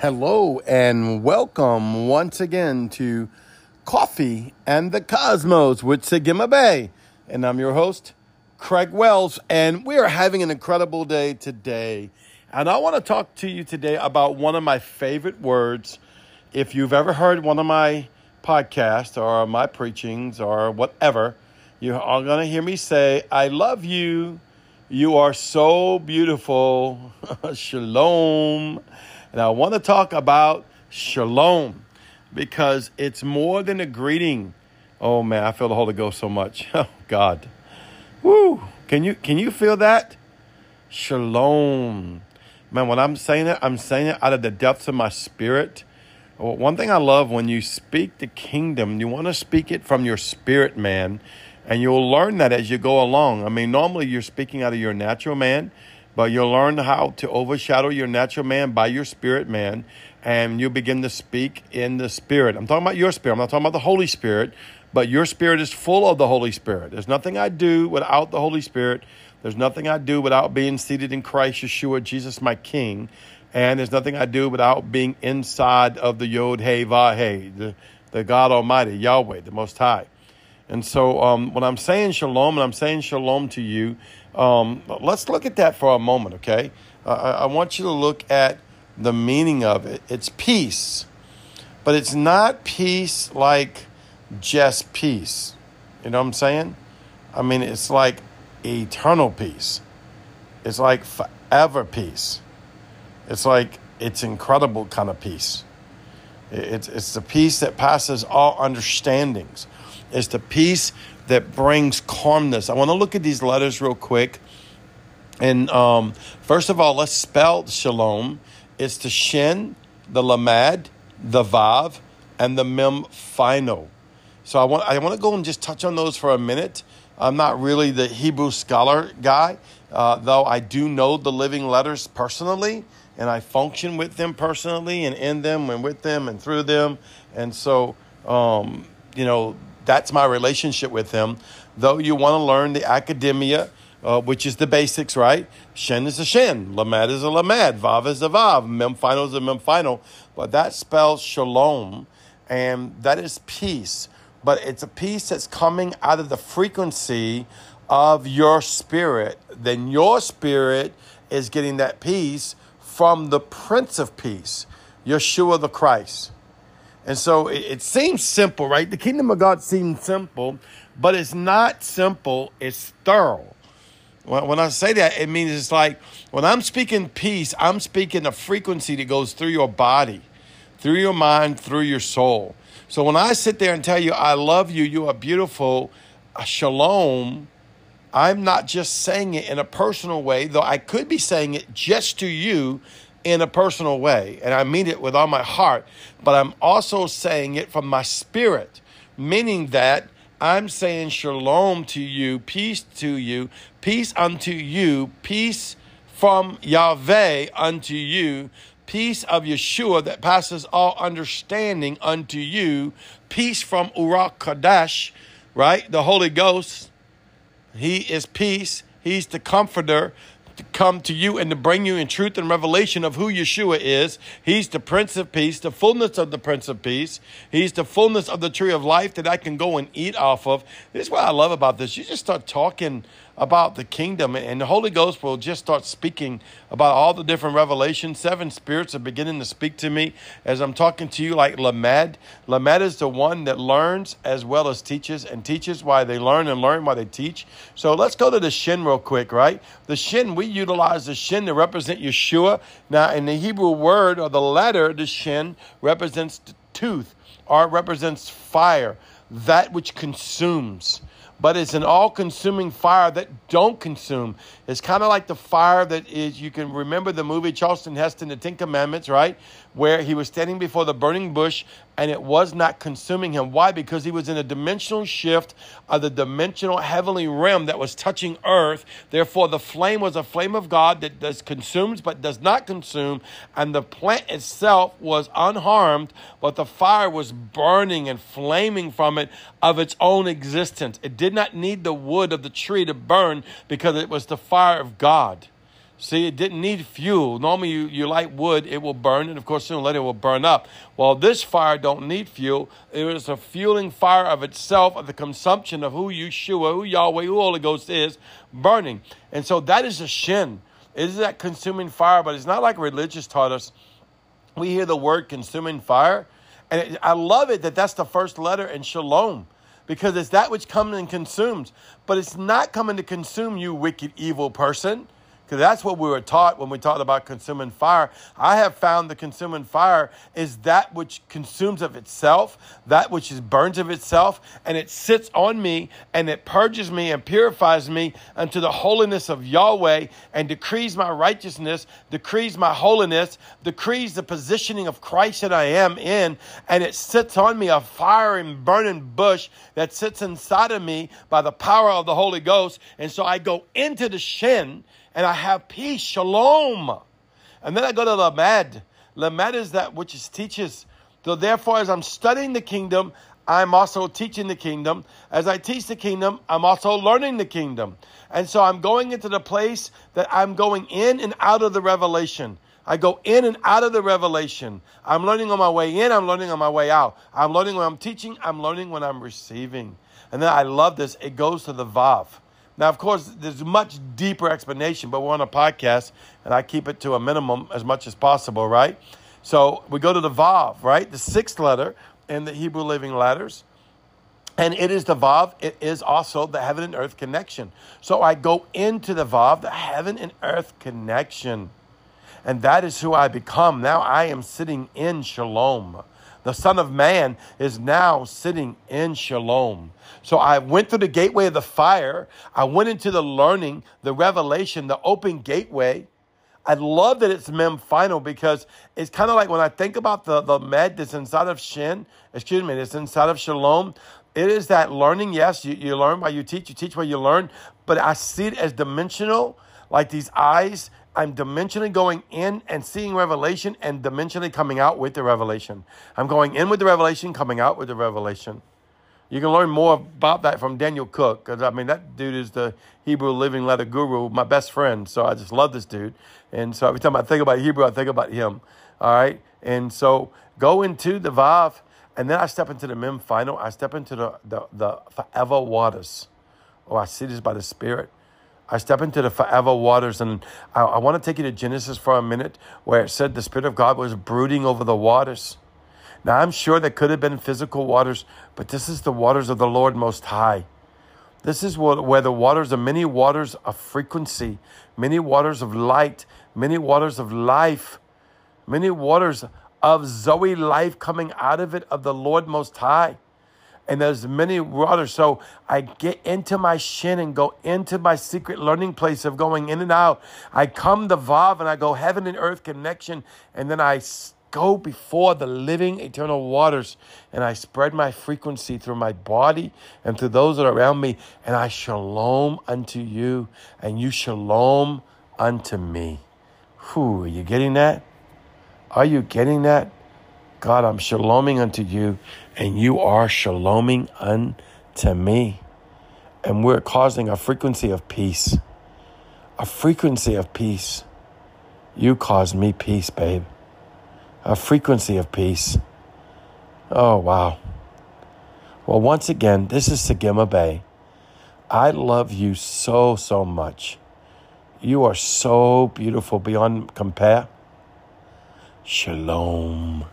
Hello and welcome once again to Coffee and the Cosmos with Sagima Bay. And I'm your host, Craig Wells, and we are having an incredible day today. And I want to talk to you today about one of my favorite words. If you've ever heard one of my podcasts or my preachings or whatever, you are going to hear me say, I love you. You are so beautiful. Shalom. And I want to talk about shalom because it's more than a greeting. Oh man, I feel the Holy Ghost so much. Oh God. Woo. Can you can you feel that? Shalom. Man, when I'm saying it, I'm saying it out of the depths of my spirit. One thing I love when you speak the kingdom, you want to speak it from your spirit, man. And you'll learn that as you go along. I mean, normally you're speaking out of your natural man, but you'll learn how to overshadow your natural man by your spirit man, and you begin to speak in the spirit. I'm talking about your spirit. I'm not talking about the Holy Spirit, but your spirit is full of the Holy Spirit. There's nothing I do without the Holy Spirit. There's nothing I do without being seated in Christ Yeshua, Jesus, my King. And there's nothing I do without being inside of the Yod He Vah He, the, the God Almighty, Yahweh, the Most High. And so um, when I'm saying shalom, and I'm saying shalom to you, um, let's look at that for a moment, okay? Uh, I want you to look at the meaning of it. It's peace, but it's not peace like just peace. You know what I'm saying? I mean, it's like eternal peace. It's like forever peace. It's like it's incredible kind of peace. It's, it's the peace that passes all understandings. It's the peace that brings calmness. I want to look at these letters real quick. And um, first of all, let's spell shalom. It's the shin, the lamad, the vav, and the mem final. So I want I want to go and just touch on those for a minute. I'm not really the Hebrew scholar guy, uh, though I do know the living letters personally, and I function with them personally, and in them, and with them, and through them. And so, um, you know, that's my relationship with him. Though you want to learn the academia, uh, which is the basics, right? Shen is a shen, lamad is a lamad, vav is a vav, mem final is a mem final. But that spells shalom, and that is peace. But it's a peace that's coming out of the frequency of your spirit. Then your spirit is getting that peace from the Prince of Peace, Yeshua the Christ. And so it, it, seems simple, right? The kingdom of God seems simple, but it's not simple, it's thorough. When, when I say that, it means it's like when I'm speaking peace, I'm speaking a frequency that goes through your body, through your mind, through your soul. So when I sit there and tell you, I love you, you are beautiful, uh, shalom, I'm not just saying it in a personal way, though I could be saying it just to you in a personal way, and I mean it with all my heart, but I'm also saying it from my spirit, meaning that I'm saying shalom to you, peace to you, peace unto you, peace from Yahweh unto you, peace of Yeshua that passes all understanding unto you, peace from Urak Kadesh, right? The Holy Ghost. He is peace. He's the comforter come to you and to bring you in truth and revelation of who Yeshua is. He's the Prince of Peace, the fullness of the Prince of Peace. He's the fullness of the tree of life that I can go and eat off of. This is what I love about this. You just start talking about the kingdom, and the Holy Ghost will just start speaking about all the different revelations. Seven spirits are beginning to speak to me as I'm talking to you, like Lamed. Lamed is the one that learns as well as teaches, and teaches why they learn and learn why they teach. So let's go to the Shin real quick, right? The Shin, we utilize the Shin to represent Yeshua. Now, in the Hebrew word or the letter, the Shin represents the tooth or it represents fire, that which consumes but it's an all-consuming fire that don't consume. It's kind of like the fire that is. You can remember the movie Charlton Heston, The Ten Commandments, right? Where he was standing before the burning bush and it was not consuming him. Why? Because he was in a dimensional shift of the dimensional heavenly realm that was touching earth. Therefore, the flame was a flame of God that does consumes but does not consume, and the plant itself was unharmed, but the fire was burning and flaming from it of its own existence. It did not need the wood of the tree to burn because it was the fire of God. See, it didn't need fuel. Normally, you, you light wood, it will burn, and of course, sooner or later, it will burn up. Well, this fire don't need fuel. It is a fueling fire of itself, of the consumption of who Yeshua, who Yahweh, who Holy Ghost is, burning. And so that is a shin. It is that consuming fire, but it's not like religious taught us. We hear the word consuming fire, and it, I love it that that's the first letter in shalom because it's that which comes and consumes. But it's not coming to consume you, wicked, evil person. Because that's what we were taught when we talked about consuming fire. I have found the consuming fire is that which consumes of itself, that which is burns of itself, and it sits on me and it purges me and purifies me unto the holiness of Yahweh and decrees my righteousness, decrees my holiness, decrees the positioning of Christ that I am in, and it sits on me a fire and burning bush that sits inside of me by the power of the Holy Ghost. And so I go into the shin and I have peace, shalom. And then I go to Lamed. Lamed is that which is teaches. So therefore, as I'm studying the kingdom, I'm also teaching the kingdom. As I teach the kingdom, I'm also learning the kingdom. And so I'm going into the place that I'm going in and out of the revelation. I go in and out of the revelation. I'm learning on my way in, I'm learning on my way out. I'm learning when I'm teaching, I'm learning when I'm receiving. And then I love this, it goes to the Vav. Now, of course, there's much deeper explanation, but we're on a podcast, and I keep it to a minimum as much as possible, right? So we go to the Vav, right? The sixth letter in the Hebrew Living Letters. And it is the Vav, it is also the heaven and earth connection. So I go into the Vav, the heaven and earth connection. And that is who I become. Now I am sitting in shalom. The Son of Man is now sitting in shalom. So I went through the gateway of the fire. I went into the learning, the revelation, the open gateway. I love that it's mem final because it's kind of like when I think about the, the med that's inside of Shin, excuse me, that's inside of Shalom. It is that learning. Yes, you, you learn while you teach, you teach while you learn, but I see it as dimensional, like these eyes I'm dimensionally going in and seeing revelation and dimensionally coming out with the revelation. I'm going in with the revelation, coming out with the revelation. You can learn more about that from Daniel Cook because I mean that dude is the Hebrew living letter guru, my best friend. So I just love this dude, and so every time I think about Hebrew, I think about him. All right, and so go into the Vav, and then I step into the Mem final. I step into the the, the forever waters. Oh, I see this by the Spirit. I step into the forever waters, and I, I want to take you to Genesis for a minute, where it said the Spirit of God was brooding over the waters. Now, I'm sure there could have been physical waters, but this is the waters of the Lord Most High. This is what, where the waters are many waters of frequency, many waters of light, many waters of life, many waters of Zoe life coming out of it of the Lord Most High. And there's many waters. So I get into my shin and go into my secret learning place of going in and out. I come to Vav and I go heaven and earth connection. And then I go before the living eternal waters and I spread my frequency through my body and through those that are around me and I shalom unto you and you shalom unto me. Whew, are you getting that? Are you getting that? God, I'm shaloming unto you and you are shaloming unto me. And we're causing a frequency of peace. A frequency of peace. You cause me peace, babe a frequency of peace. Oh, wow. Well, once again, this is Sagima Bay. I love you so, so much. You are so beautiful beyond compare. Shalom.